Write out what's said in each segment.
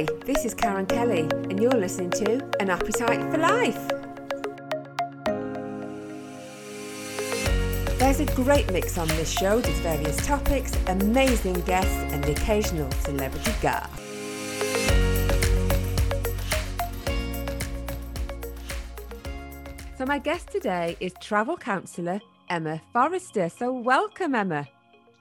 Hi, this is Karen Kelly, and you're listening to An Appetite for Life. There's a great mix on this show with various topics, amazing guests, and the occasional celebrity guest. So, my guest today is travel counsellor Emma Forrester. So, welcome, Emma.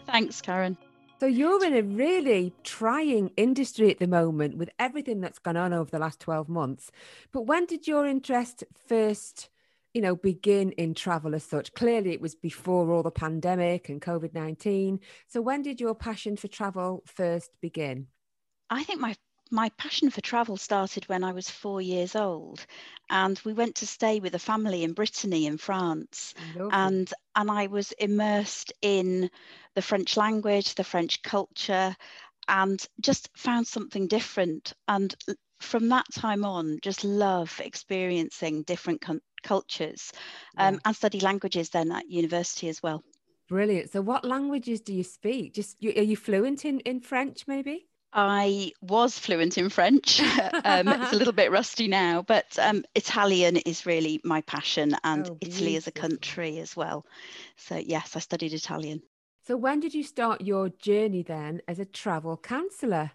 Thanks, Karen. So you're in a really trying industry at the moment with everything that's gone on over the last 12 months. But when did your interest first, you know, begin in travel as such? Clearly it was before all the pandemic and COVID-19. So when did your passion for travel first begin? I think my my passion for travel started when I was four years old, and we went to stay with a family in Brittany in France, Lovely. and and I was immersed in the French language, the French culture, and just found something different. And from that time on, just love experiencing different com- cultures, um, yeah. and study languages then at university as well. Brilliant. So, what languages do you speak? Just you, are you fluent in in French, maybe? I was fluent in French. um, it's a little bit rusty now, but um, Italian is really my passion and oh, Italy as a country as well. So, yes, I studied Italian. So, when did you start your journey then as a travel counsellor?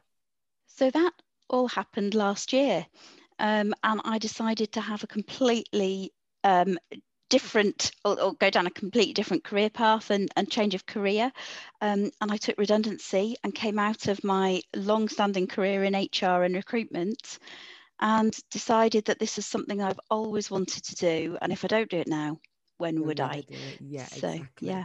So, that all happened last year. Um, and I decided to have a completely um, different or, or, go down a completely different career path and, and change of career. Um, and I took redundancy and came out of my long standing career in HR and recruitment and decided that this is something I've always wanted to do. And if I don't do it now, when would I? Yeah, so, exactly. Yeah.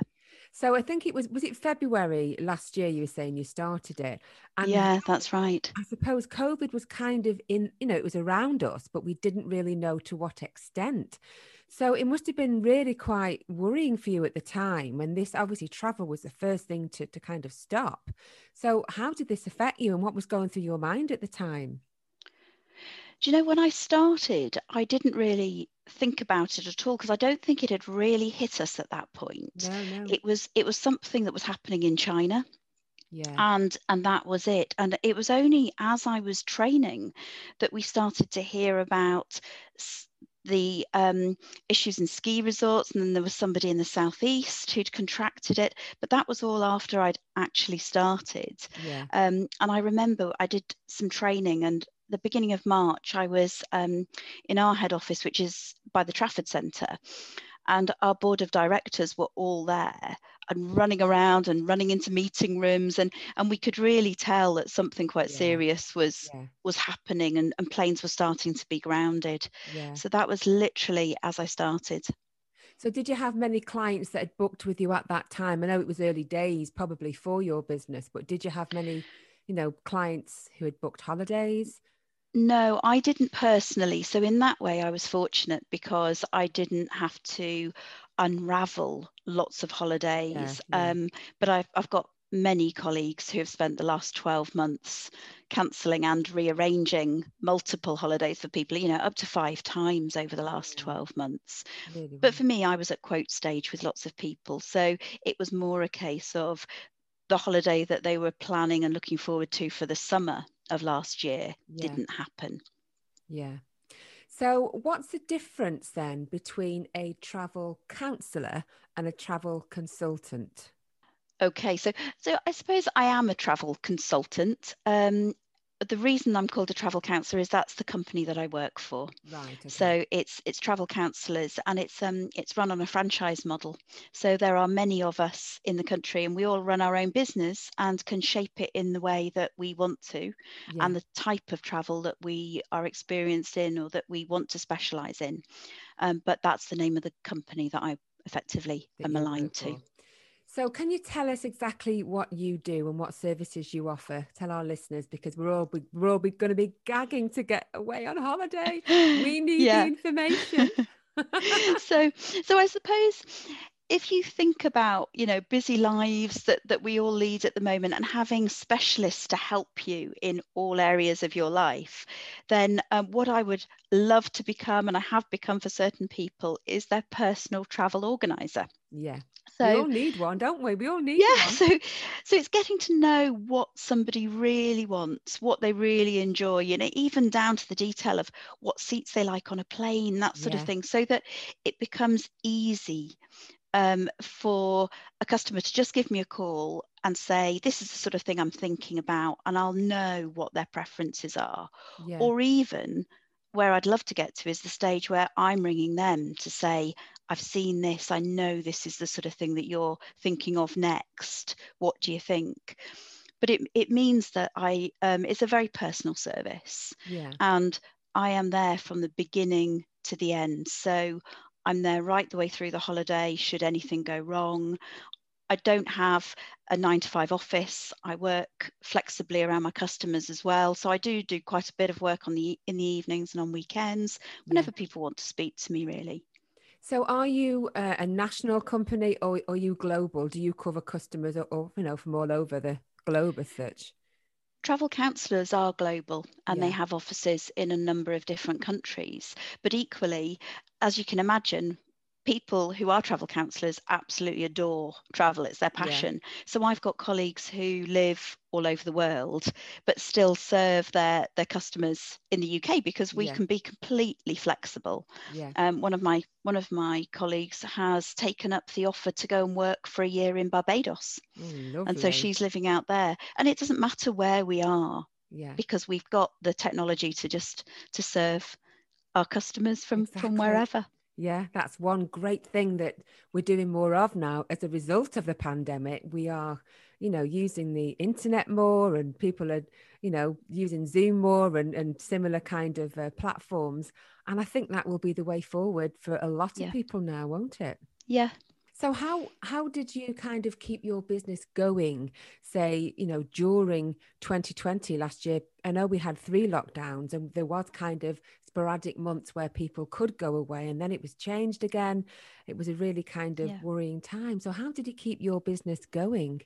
So I think it was was it February last year you were saying you started it. And yeah, that's right. I suppose COVID was kind of in, you know, it was around us, but we didn't really know to what extent. So it must have been really quite worrying for you at the time when this obviously travel was the first thing to, to kind of stop. So, how did this affect you and what was going through your mind at the time? Do you know, when I started, I didn't really think about it at all because I don't think it had really hit us at that point. No, no. It was it was something that was happening in China. Yeah. And and that was it. And it was only as I was training that we started to hear about the um, issues in ski resorts, and then there was somebody in the southeast who'd contracted it. But that was all after I'd actually started. Yeah. Um, and I remember I did some training, and the beginning of March, I was um, in our head office, which is by the Trafford Centre, and our board of directors were all there and running around and running into meeting rooms and and we could really tell that something quite yeah. serious was yeah. was happening and, and planes were starting to be grounded yeah. so that was literally as i started so did you have many clients that had booked with you at that time i know it was early days probably for your business but did you have many you know clients who had booked holidays no, I didn't personally. So, in that way, I was fortunate because I didn't have to unravel lots of holidays. Yeah, yeah. Um, but I've, I've got many colleagues who have spent the last 12 months cancelling and rearranging multiple holidays for people, you know, up to five times over the last 12 months. Really but for me, I was at quote stage with lots of people. So it was more a case of the holiday that they were planning and looking forward to for the summer of last year yeah. didn't happen. Yeah. So, what's the difference then between a travel counsellor and a travel consultant? Okay, so so I suppose I am a travel consultant. Um, the reason I'm called a travel counsellor is that's the company that I work for. Right. Okay. So it's it's travel counsellors and it's um it's run on a franchise model. So there are many of us in the country and we all run our own business and can shape it in the way that we want to yeah. and the type of travel that we are experienced in or that we want to specialise in. Um, but that's the name of the company that I effectively that am aligned to. So, can you tell us exactly what you do and what services you offer? Tell our listeners because we're all we're all going to be gagging to get away on holiday. We need the information. so, so I suppose if you think about you know busy lives that that we all lead at the moment and having specialists to help you in all areas of your life then um, what i would love to become and i have become for certain people is their personal travel organizer yeah so we all need one don't we we all need yeah one. so so it's getting to know what somebody really wants what they really enjoy you know even down to the detail of what seats they like on a plane that sort yeah. of thing so that it becomes easy um, for a customer to just give me a call and say, This is the sort of thing I'm thinking about, and I'll know what their preferences are. Yeah. Or even where I'd love to get to is the stage where I'm ringing them to say, I've seen this, I know this is the sort of thing that you're thinking of next. What do you think? But it, it means that I um, it's a very personal service. Yeah. And I am there from the beginning to the end. So I'm there right the way through the holiday, should anything go wrong. I don't have a nine to five office. I work flexibly around my customers as well. So I do do quite a bit of work on the in the evenings and on weekends whenever yeah. people want to speak to me really. So are you a, a national company or, or are you global? Do you cover customers or, or, you know from all over the globe as such? Travel counsellors are global and yeah. they have offices in a number of different countries. But equally, as you can imagine, people who are travel counsellors absolutely adore travel it's their passion yeah. so i've got colleagues who live all over the world but still serve their their customers in the uk because we yeah. can be completely flexible yeah. um, one of my one of my colleagues has taken up the offer to go and work for a year in barbados oh, and so she's living out there and it doesn't matter where we are yeah. because we've got the technology to just to serve our customers from exactly. from wherever yeah, that's one great thing that we're doing more of now as a result of the pandemic. We are, you know, using the internet more and people are, you know, using Zoom more and, and similar kind of uh, platforms. And I think that will be the way forward for a lot yeah. of people now, won't it? Yeah, so how how did you kind of keep your business going? Say, you know, during 2020 last year, I know we had three lockdowns, and there was kind of sporadic months where people could go away, and then it was changed again. It was a really kind of yeah. worrying time. So how did you keep your business going?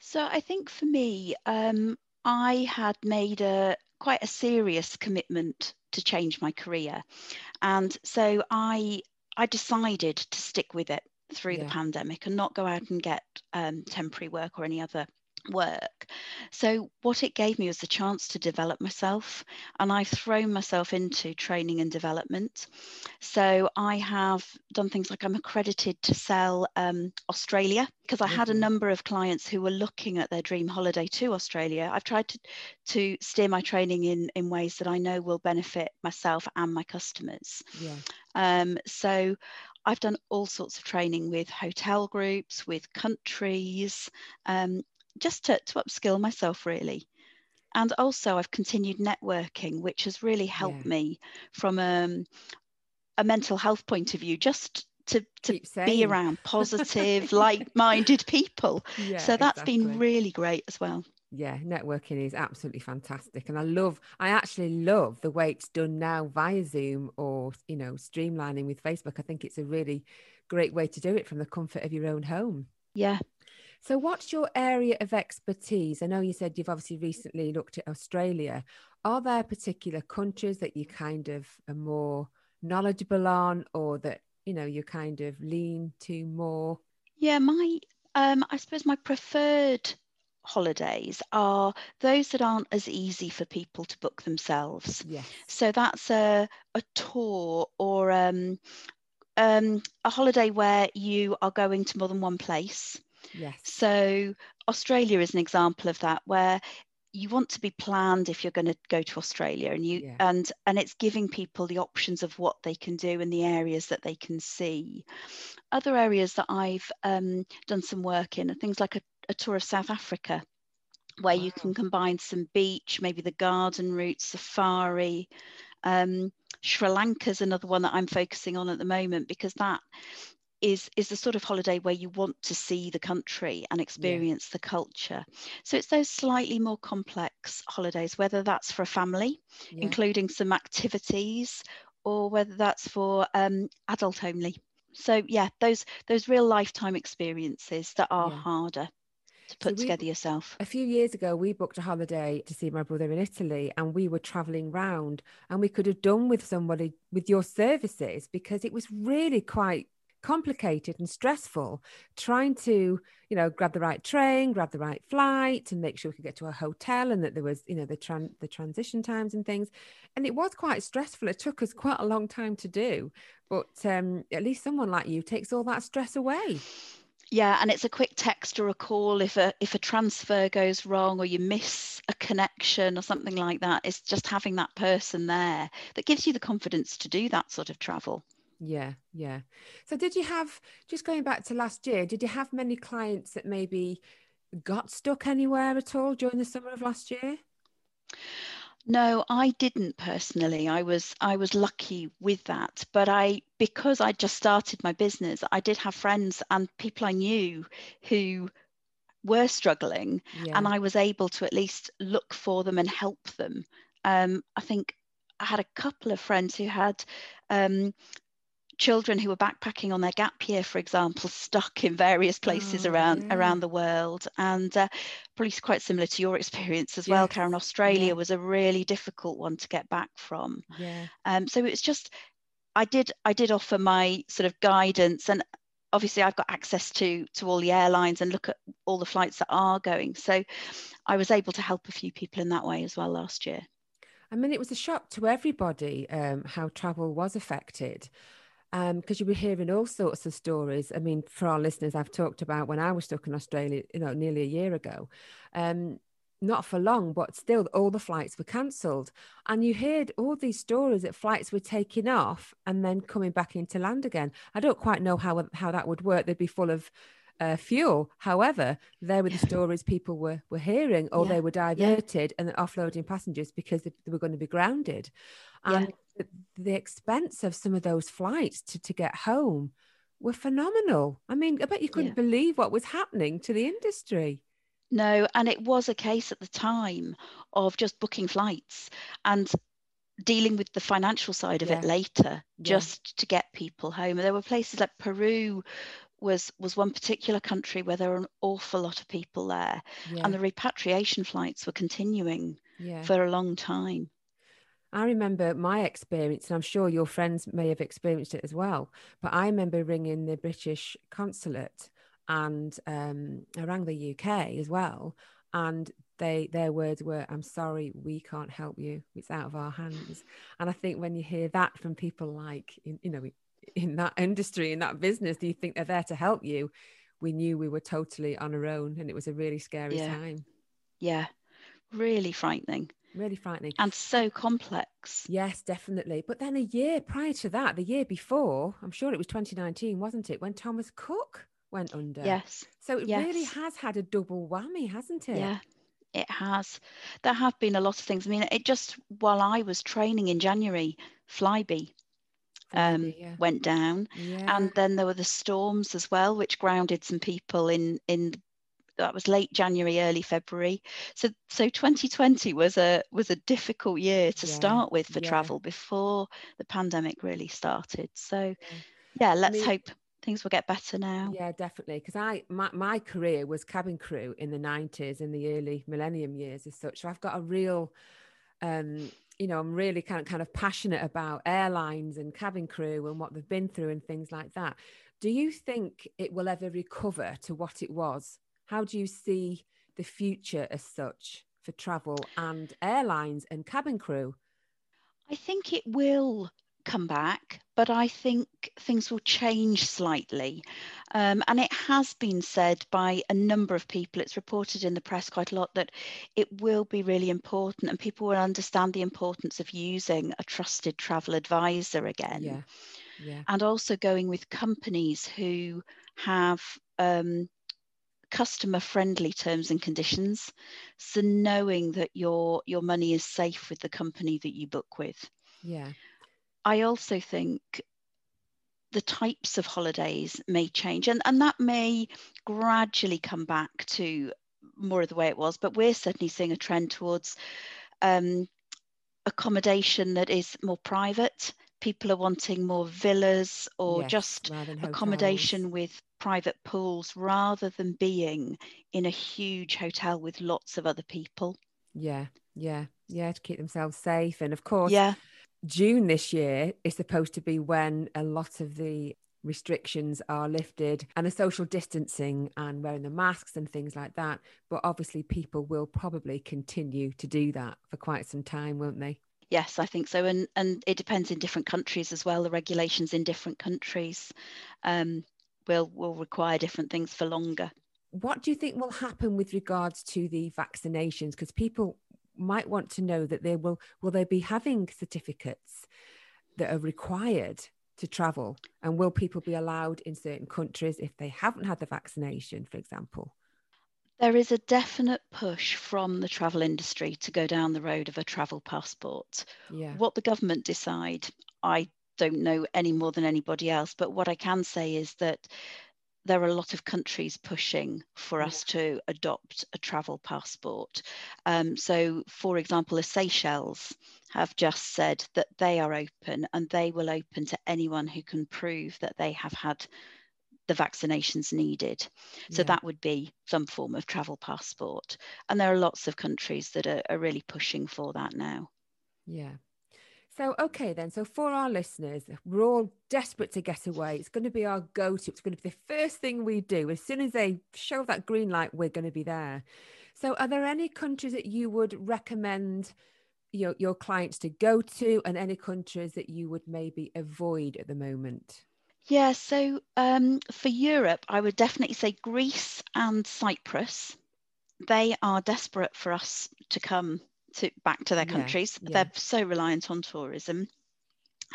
So I think for me, um, I had made a quite a serious commitment to change my career, and so I I decided to stick with it through yeah. the pandemic and not go out and get um, temporary work or any other work. So, what it gave me was the chance to develop myself, and I've thrown myself into training and development. So, I have done things like I'm accredited to sell um, Australia because I mm-hmm. had a number of clients who were looking at their dream holiday to Australia. I've tried to, to steer my training in, in ways that I know will benefit myself and my customers. Yeah. Um, so, I've done all sorts of training with hotel groups, with countries, um, just to, to upskill myself really. And also i've continued networking which has really helped yeah. me from um, a mental health point of view just to, to be around positive like-minded people. Yeah, so that's exactly. been really great as well. Yeah networking is absolutely fantastic and i love i actually love the way it's done now via zoom or you know streamlining with facebook. I think it's a really great way to do it from the comfort of your own home. Yeah so, what's your area of expertise? I know you said you've obviously recently looked at Australia. Are there particular countries that you kind of are more knowledgeable on, or that you know you kind of lean to more? Yeah, my um, I suppose my preferred holidays are those that aren't as easy for people to book themselves. Yes. So that's a a tour or um, um, a holiday where you are going to more than one place. Yes. So Australia is an example of that where you want to be planned if you're going to go to Australia and you yeah. and and it's giving people the options of what they can do and the areas that they can see. Other areas that I've um, done some work in are things like a, a tour of South Africa where wow. you can combine some beach, maybe the garden route, safari. Um, Sri Lanka is another one that I'm focusing on at the moment because that is is the sort of holiday where you want to see the country and experience yeah. the culture so it's those slightly more complex holidays whether that's for a family yeah. including some activities or whether that's for um, adult only So yeah, those those real lifetime experiences that are yeah. harder to put so we, together yourself. A few years ago, we booked a holiday to see my brother in Italy, and we were traveling round, and we could have done with somebody with your services because it was really quite complicated and stressful trying to you know grab the right train grab the right flight and make sure we could get to a hotel and that there was you know the tran- the transition times and things. And it was quite stressful. It took us quite a long time to do but um, at least someone like you takes all that stress away. Yeah and it's a quick text or a call if a if a transfer goes wrong or you miss a connection or something like that. It's just having that person there that gives you the confidence to do that sort of travel yeah, yeah. So did you have just going back to last year, did you have many clients that maybe got stuck anywhere at all during the summer of last year? No, I didn't personally. I was I was lucky with that, but I because I just started my business, I did have friends and people I knew who were struggling yeah. and I was able to at least look for them and help them. Um, I think I had a couple of friends who had um, children who were backpacking on their gap year, for example, stuck in various places oh, around yeah. around the world, and uh, probably quite similar to your experience as well, Karen. Australia yeah. was a really difficult one to get back from. Yeah. Um, so it was just, I did I did offer my sort of guidance, and obviously I've got access to to all the airlines and look at all the flights that are going. So I was able to help a few people in that way as well last year. I mean, it was a shock to everybody um, how travel was affected because um, you were hearing all sorts of stories. I mean, for our listeners, I've talked about when I was stuck in Australia, you know, nearly a year ago. Um, not for long, but still, all the flights were cancelled. And you heard all these stories that flights were taking off and then coming back into land again. I don't quite know how how that would work. They'd be full of uh, fuel. However, there were the stories people were were hearing, or yeah. they were diverted yeah. and offloading passengers because they, they, were going to be grounded. And yeah. The, expense of some of those flights to, to get home were phenomenal. I mean, I bet you couldn't believe what was happening to the industry. No, and it was a case at the time of just booking flights and dealing with the financial side of yeah. it later, just yeah. to get people home. There were places like Peru was was one particular country where there were an awful lot of people there yeah. and the repatriation flights were continuing yeah. for a long time I remember my experience, and I'm sure your friends may have experienced it as well. But I remember ringing the British consulate, and um, I rang the UK as well, and they their words were, "I'm sorry, we can't help you. It's out of our hands." And I think when you hear that from people like, you know, in that industry, in that business, do you think they're there to help you? We knew we were totally on our own and it was a really scary yeah. time. Yeah, really frightening. Really frightening. And so complex. Yes, definitely. But then a year prior to that, the year before, I'm sure it was 2019, wasn't it, when Thomas Cook went under? Yes. So it yes. really has had a double whammy, hasn't it? Yeah it has. There have been a lot of things. I mean, it just while I was training in January, Flybe um, yeah. went down, yeah. and then there were the storms as well, which grounded some people in in that was late January, early February. So so 2020 was a was a difficult year to yeah. start with for travel before the pandemic really started. So yeah, let's I mean, hope things will get better now. Yeah, definitely. Because I my, my career was cabin crew in the 90s in the early millennium years as such. So I've got a real um you know, I'm really kind of kind of passionate about airlines and cabin crew and what they've been through and things like that. Do you think it will ever recover to what it was? How do you see the future as such for travel and airlines and cabin crew? I think it will come back, but I think things will change slightly. Um, and it has been said by a number of people, it's reported in the press quite a lot, that it will be really important and people will understand the importance of using a trusted travel advisor again. Yeah. Yeah. And also going with companies who have um, customer friendly terms and conditions. So knowing that your your money is safe with the company that you book with. Yeah. I also think the types of holidays may change and, and that may gradually come back to more of the way it was, but we're certainly seeing a trend towards um, accommodation that is more private, people are wanting more villas or yes, just accommodation with private pools rather than being in a huge hotel with lots of other people. Yeah, yeah, yeah, to keep themselves safe. And of course, yeah. June this year is supposed to be when a lot of the restrictions are lifted and the social distancing and wearing the masks and things like that. But obviously, people will probably continue to do that for quite some time, won't they? Yes, I think so, and and it depends in different countries as well. The regulations in different countries um, will will require different things for longer. What do you think will happen with regards to the vaccinations? Because people might want to know that they will will they be having certificates that are required to travel, and will people be allowed in certain countries if they haven't had the vaccination, for example? There is a definite push from the travel industry to go down the road of a travel passport. Yeah. What the government decide, I don't know any more than anybody else. But what I can say is that there are a lot of countries pushing for us to adopt a travel passport. Um, so, for example, the Seychelles have just said that they are open and they will open to anyone who can prove that they have had the vaccinations needed. So yeah. that would be some form of travel passport. And there are lots of countries that are, are really pushing for that now. Yeah. So, okay, then. So, for our listeners, we're all desperate to get away. It's going to be our go to. It's going to be the first thing we do. As soon as they show that green light, we're going to be there. So, are there any countries that you would recommend your, your clients to go to, and any countries that you would maybe avoid at the moment? Yeah, so um, for Europe, I would definitely say Greece and Cyprus. They are desperate for us to come to back to their countries. Yeah, yeah. They're so reliant on tourism.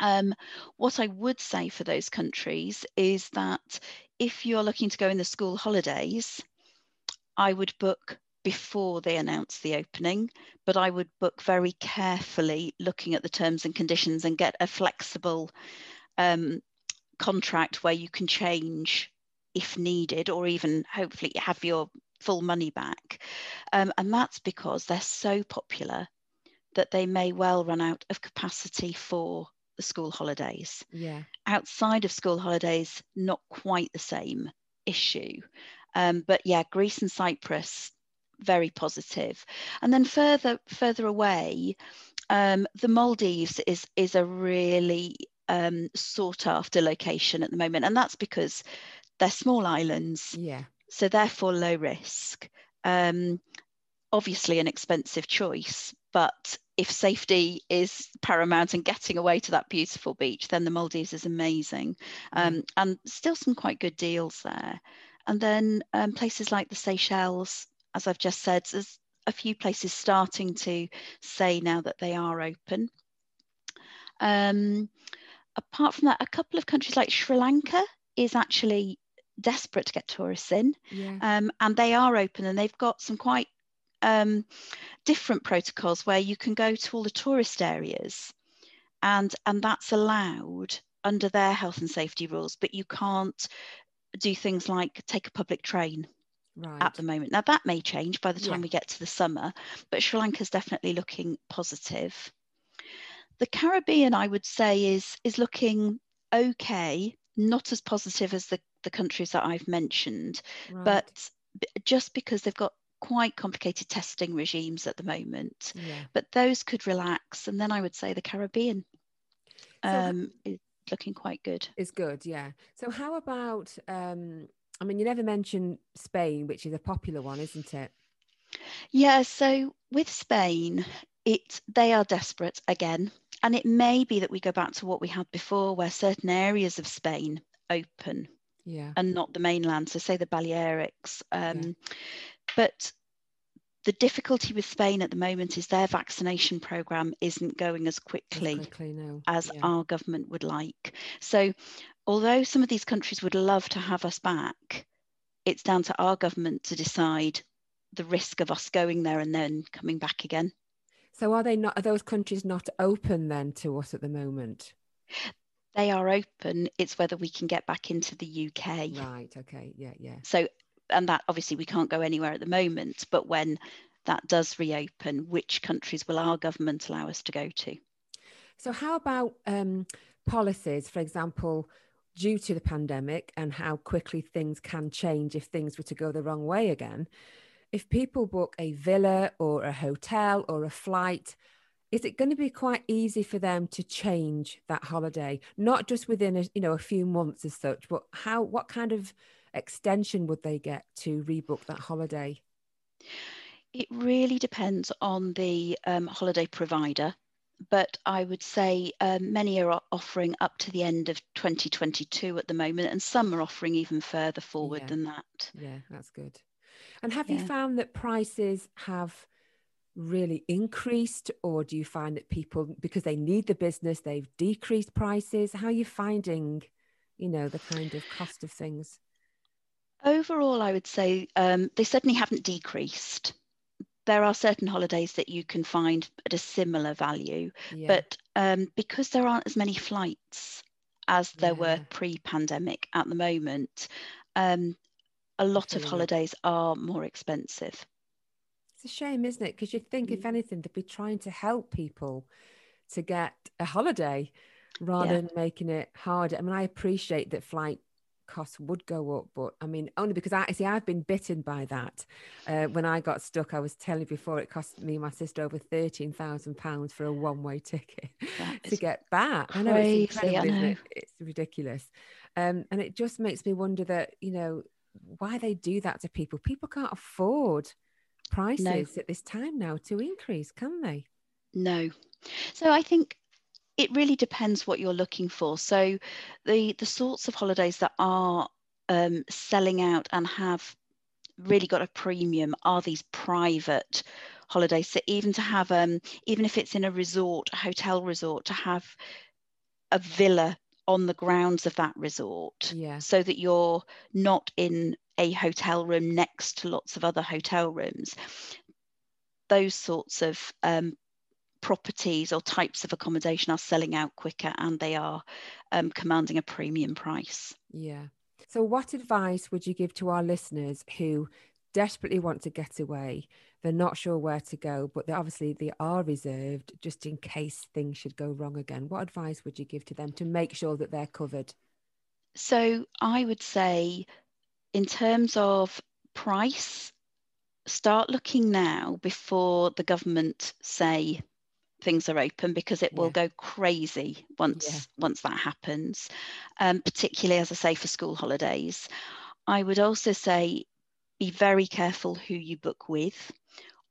Um, what I would say for those countries is that if you're looking to go in the school holidays, I would book before they announce the opening, but I would book very carefully, looking at the terms and conditions and get a flexible um, contract where you can change if needed or even hopefully have your full money back. Um, and that's because they're so popular that they may well run out of capacity for the school holidays. Yeah. Outside of school holidays, not quite the same issue. Um, but yeah, Greece and Cyprus, very positive. And then further further away, um, the Maldives is is a really um, sought after location at the moment, and that's because they're small islands. Yeah. So therefore low risk. Um, obviously an expensive choice, but if safety is paramount and getting away to that beautiful beach, then the Maldives is amazing. Um, and still some quite good deals there. And then um, places like the Seychelles, as I've just said, there's a few places starting to say now that they are open. Um, apart from that, a couple of countries like Sri Lanka is actually desperate to get tourists in, yeah. um, and they are open and they've got some quite um, different protocols where you can go to all the tourist areas, and and that's allowed under their health and safety rules, but you can't do things like take a public train right. at the moment. Now that may change by the time yeah. we get to the summer, but Sri Lanka is definitely looking positive. The Caribbean, I would say, is is looking okay, not as positive as the, the countries that I've mentioned, right. but just because they've got quite complicated testing regimes at the moment. Yeah. But those could relax, and then I would say the Caribbean um, is looking quite good. Is good, yeah. So how about? Um, I mean, you never mentioned Spain, which is a popular one, isn't it? Yeah. So with Spain, it they are desperate again and it may be that we go back to what we had before, where certain areas of Spain open yeah. and not the mainland. So, say the Balearics. Um, yeah. But the difficulty with Spain at the moment is their vaccination program isn't going as quickly, as, quickly, no. as yeah. our government would like. So, although some of these countries would love to have us back, it's down to our government to decide the risk of us going there and then coming back again. So are they not? Are those countries not open then to us at the moment? They are open. It's whether we can get back into the UK. Right. Okay. Yeah. Yeah. So, and that obviously we can't go anywhere at the moment. But when that does reopen, which countries will our government allow us to go to? So, how about um, policies, for example, due to the pandemic and how quickly things can change if things were to go the wrong way again, if people book a villa or a hotel or a flight, is it going to be quite easy for them to change that holiday not just within a you know a few months as such but how what kind of extension would they get to rebook that holiday it really depends on the um, holiday provider but I would say um, many are offering up to the end of 2022 at the moment, and some are offering even further forward yeah. than that. Yeah, that's good. And have yeah. you found that prices have really increased, or do you find that people, because they need the business, they've decreased prices? How are you finding, you know, the kind of cost of things? Overall, I would say um, they certainly haven't decreased there are certain holidays that you can find at a similar value, yeah. but um, because there aren't as many flights as there yeah. were pre-pandemic at the moment, um, a lot of holidays are more expensive. It's a shame, isn't it? Because you'd think, mm. if anything, they'd be trying to help people to get a holiday rather yeah. than making it harder. I mean, I appreciate that flight costs would go up. But I mean, only because I see I've been bitten by that. Uh, when I got stuck, I was telling you before, it cost me and my sister over thirteen thousand pounds for a one-way ticket to get back. Crazy, I know it's incredible, know. It? It's ridiculous, um, and it just makes me wonder that you know why they do that to people. People can't afford prices no. at this time now to increase, can they? No. So I think it really depends what you're looking for. So the the sorts of holidays that are um, selling out and have really got a premium are these private holidays. So even to have um, even if it's in a resort, a hotel resort, to have a villa on the grounds of that resort yeah. so that you're not in a hotel room next to lots of other hotel rooms those sorts of um, properties or types of accommodation are selling out quicker and they are um, commanding a premium price. Yeah. So, what advice would you give to our listeners who desperately want to get away? They're not sure where to go, but they obviously they are reserved just in case things should go wrong again. What advice would you give to them to make sure that they're covered? So, I would say, in terms of price, start looking now before the government say things are open because it will go crazy once yeah. once that happens um, particularly as i say for school holidays. I would also say be very careful who you book with.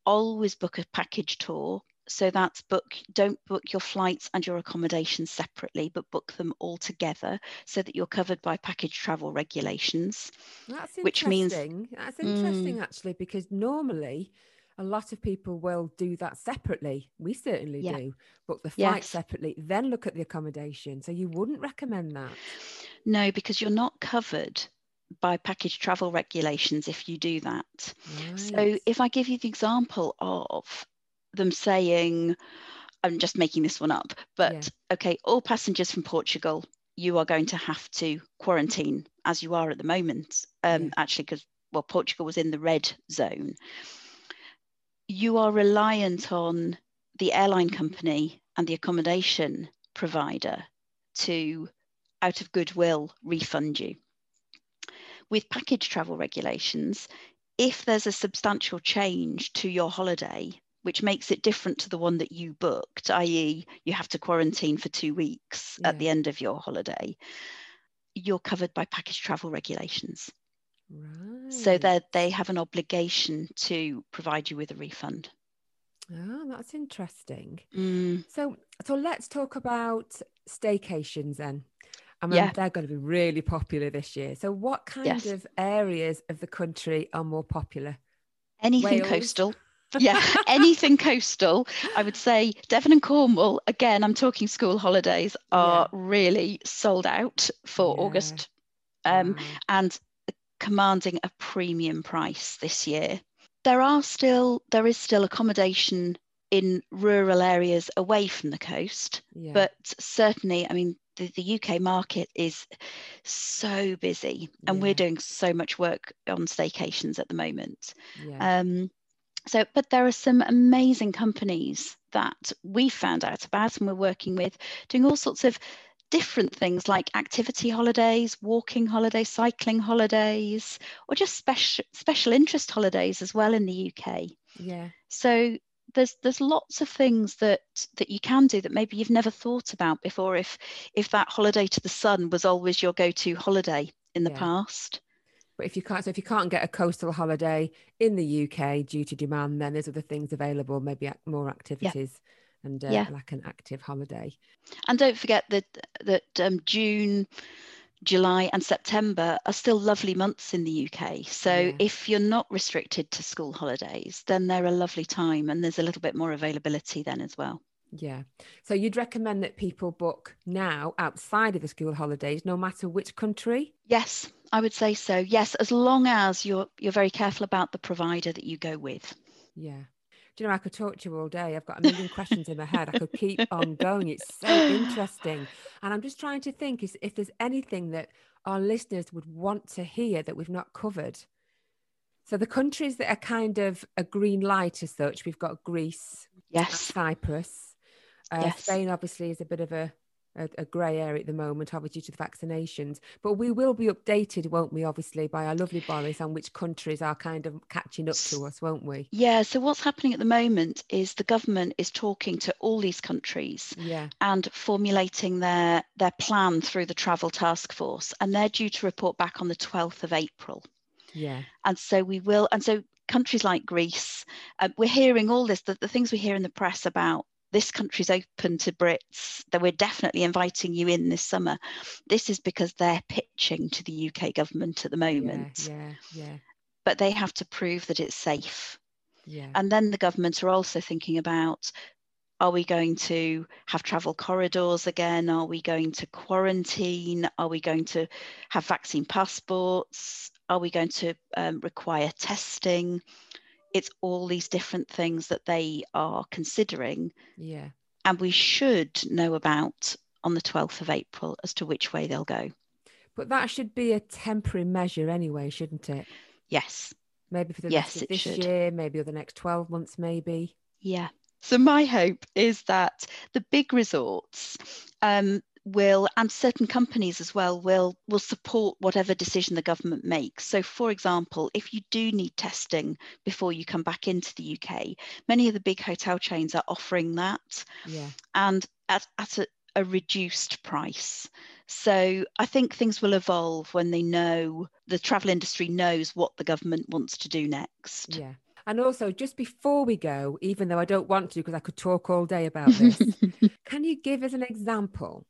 Always book a package tour so that's book don't book your flights and your accommodation separately but book them all together so that you're covered by package travel regulations that's interesting. which means that's interesting mm, actually because normally a lot of people will do that separately. We certainly yeah. do. Book the flight yes. separately, then look at the accommodation. So you wouldn't recommend that? No, because you're not covered by package travel regulations if you do that. Right. So if I give you the example of them saying, I'm just making this one up, but yeah. okay, all passengers from Portugal, you are going to have to quarantine as you are at the moment. Um, yeah. Actually, because well, Portugal was in the red zone you are reliant on the airline company and the accommodation provider to, out of goodwill, refund you. With package travel regulations, if there's a substantial change to your holiday, which makes it different to the one that you booked, i.e., you have to quarantine for two weeks yeah. at the end of your holiday, you're covered by package travel regulations. Right. So that they have an obligation to provide you with a refund. Oh, that's interesting. Mm. So, so let's talk about staycations then. I mean, yeah. they're going to be really popular this year. So, what kind yes. of areas of the country are more popular? Anything Wales? coastal. Yeah, anything coastal. I would say Devon and Cornwall, again, I'm talking school holidays, are yeah. really sold out for yeah. August. Um. And commanding a premium price this year. There are still there is still accommodation in rural areas away from the coast, yeah. but certainly, I mean, the, the UK market is so busy, and yeah. we're doing so much work on staycations at the moment. Yeah. Um, so, but there are some amazing companies that we found out about and we're working with doing all sorts of different things like activity holidays, walking holidays, cycling holidays, or just special special interest holidays as well in the UK. Yeah. So there's there's lots of things that that you can do that maybe you've never thought about before if if that holiday to the sun was always your go-to holiday in the yeah. past but if you can't so if you can't get a coastal holiday in the uk due to demand then there's other things available maybe more activities yeah. and uh, yeah. like an active holiday and don't forget that that um, june July and September are still lovely months in the UK. So yeah. if you're not restricted to school holidays, then they're a lovely time and there's a little bit more availability then as well. Yeah. So you'd recommend that people book now outside of the school holidays, no matter which country? Yes, I would say so. Yes, as long as you're you're very careful about the provider that you go with. Yeah Do you know, I could talk to you all day. I've got a million questions in my head. I could keep on going. It's so interesting. And I'm just trying to think is if there's anything that our listeners would want to hear that we've not covered. So the countries that are kind of a green light as such, we've got Greece, yes, Cyprus. Uh, yes. Spain obviously is a bit of a a, a grey area at the moment, obviously due to the vaccinations. But we will be updated, won't we, obviously, by our lovely Boris on which countries are kind of catching up to us, won't we? Yeah. So what's happening at the moment is the government is talking to all these countries yeah. and formulating their their plan through the travel task force, and they're due to report back on the 12th of April. Yeah. And so we will, and so countries like Greece, uh, we're hearing all this, the, the things we hear in the press about this country's open to Brits, that we're definitely inviting you in this summer. This is because they're pitching to the UK government at the moment. Yeah, yeah, yeah. But they have to prove that it's safe. Yeah. And then the government are also thinking about are we going to have travel corridors again? Are we going to quarantine? Are we going to have vaccine passports? Are we going to um, require testing? It's all these different things that they are considering. Yeah. And we should know about on the 12th of April as to which way they'll go. But that should be a temporary measure anyway, shouldn't it? Yes. Maybe for the yes, rest of this should. year, maybe or the next 12 months, maybe. Yeah. So my hope is that the big resorts um, will and certain companies as well will will support whatever decision the government makes. So for example if you do need testing before you come back into the uk many of the big hotel chains are offering that yeah. and at, at a, a reduced price. So i think things will evolve when they know the travel industry knows what the government wants to do next. Yeah. And also, just before we go, even though I don't want to, because I could talk all day about this, can you give us an example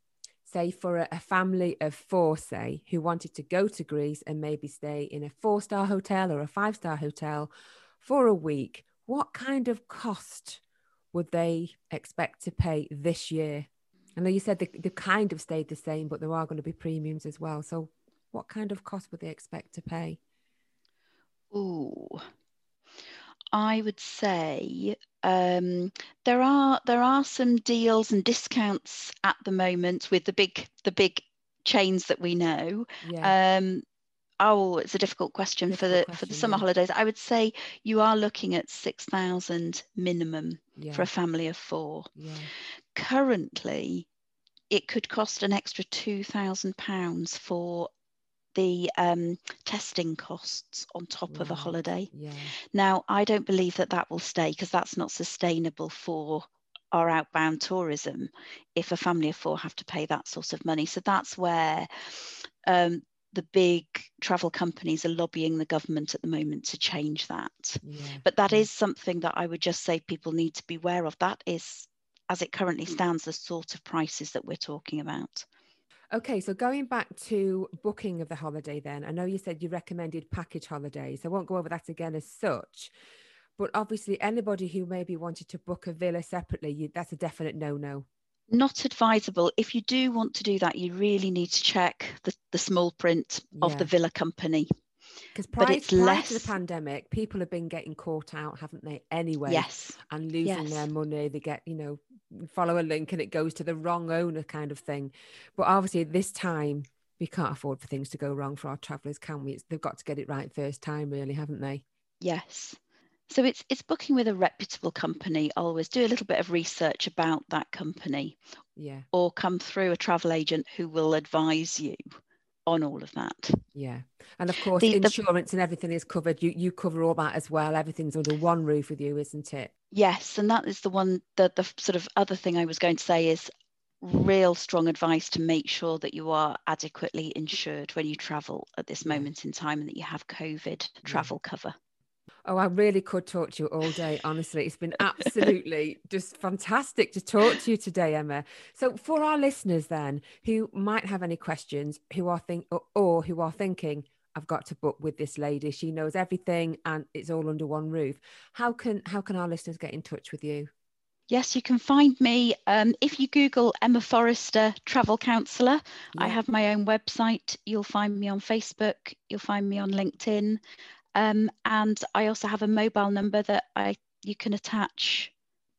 say for a, a, family of four, say, who wanted to go to Greece and maybe stay in a four star hotel or a five star hotel for a week, what kind of cost would they expect to pay this year? I know you said they kind of stayed the same, but there are going to be premiums as well. So, what kind of cost would they expect to pay? Oh, I would say um, there are there are some deals and discounts at the moment with the big the big chains that we know. Yeah. Um, oh, it's a difficult question difficult for the question, for the summer yeah. holidays. I would say you are looking at six thousand minimum yeah. for a family of four. Yeah. Currently, it could cost an extra two thousand pounds for the um, testing costs on top right. of a holiday. Yeah. Now, I don't believe that that will stay because that's not sustainable for our outbound tourism if a family of four have to pay that sort of money. So that's where um, the big travel companies are lobbying the government at the moment to change that. Yeah. But that is something that I would just say people need to be aware of. That is, as it currently stands, the sort of prices that we're talking about. Okay, so going back to booking of the holiday, then I know you said you recommended package holidays. I won't go over that again as such, but obviously anybody who maybe wanted to book a villa separately, you, that's a definite no-no. Not advisable. If you do want to do that, you really need to check the, the small print of yeah. the villa company. Because prior, prior less... to the pandemic, people have been getting caught out, haven't they? Anyway, yes, and losing yes. their money. They get, you know, follow a link and it goes to the wrong owner, kind of thing. But obviously, this time we can't afford for things to go wrong for our travellers, can we? It's, they've got to get it right first time, really, haven't they? Yes. So it's it's booking with a reputable company. Always do a little bit of research about that company. Yeah. Or come through a travel agent who will advise you on all of that. Yeah. And of course the, insurance the, and everything is covered. You you cover all that as well. Everything's under one roof with you, isn't it? Yes, and that is the one the the sort of other thing I was going to say is real strong advice to make sure that you are adequately insured when you travel at this moment in time and that you have COVID travel yeah. cover. Oh, I really could talk to you all day. Honestly, it's been absolutely just fantastic to talk to you today, Emma. So, for our listeners, then who might have any questions, who are think or, or who are thinking, I've got to book with this lady. She knows everything, and it's all under one roof. How can how can our listeners get in touch with you? Yes, you can find me um, if you Google Emma Forrester Travel Counsellor. Yeah. I have my own website. You'll find me on Facebook. You'll find me on LinkedIn. Um, and I also have a mobile number that I you can attach.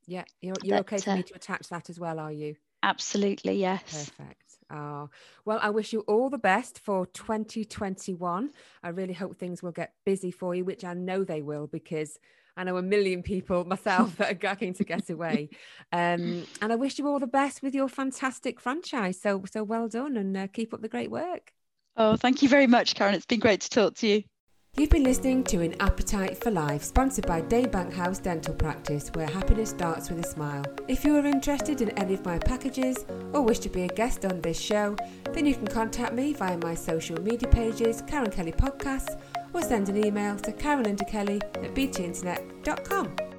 Yeah, you're, you're that, okay for uh, me to attach that as well, are you? Absolutely, yes. Perfect. Oh, well, I wish you all the best for 2021. I really hope things will get busy for you, which I know they will because I know a million people myself that are going to get away. Um, and I wish you all the best with your fantastic franchise. So, so well done and uh, keep up the great work. Oh, thank you very much, Karen. It's been great to talk to you. You've been listening to An Appetite for Life, sponsored by Daybank House Dental Practice, where happiness starts with a smile. If you are interested in any of my packages or wish to be a guest on this show, then you can contact me via my social media pages, Karen Kelly Podcasts, or send an email to karenunderkelly at btinternet.com.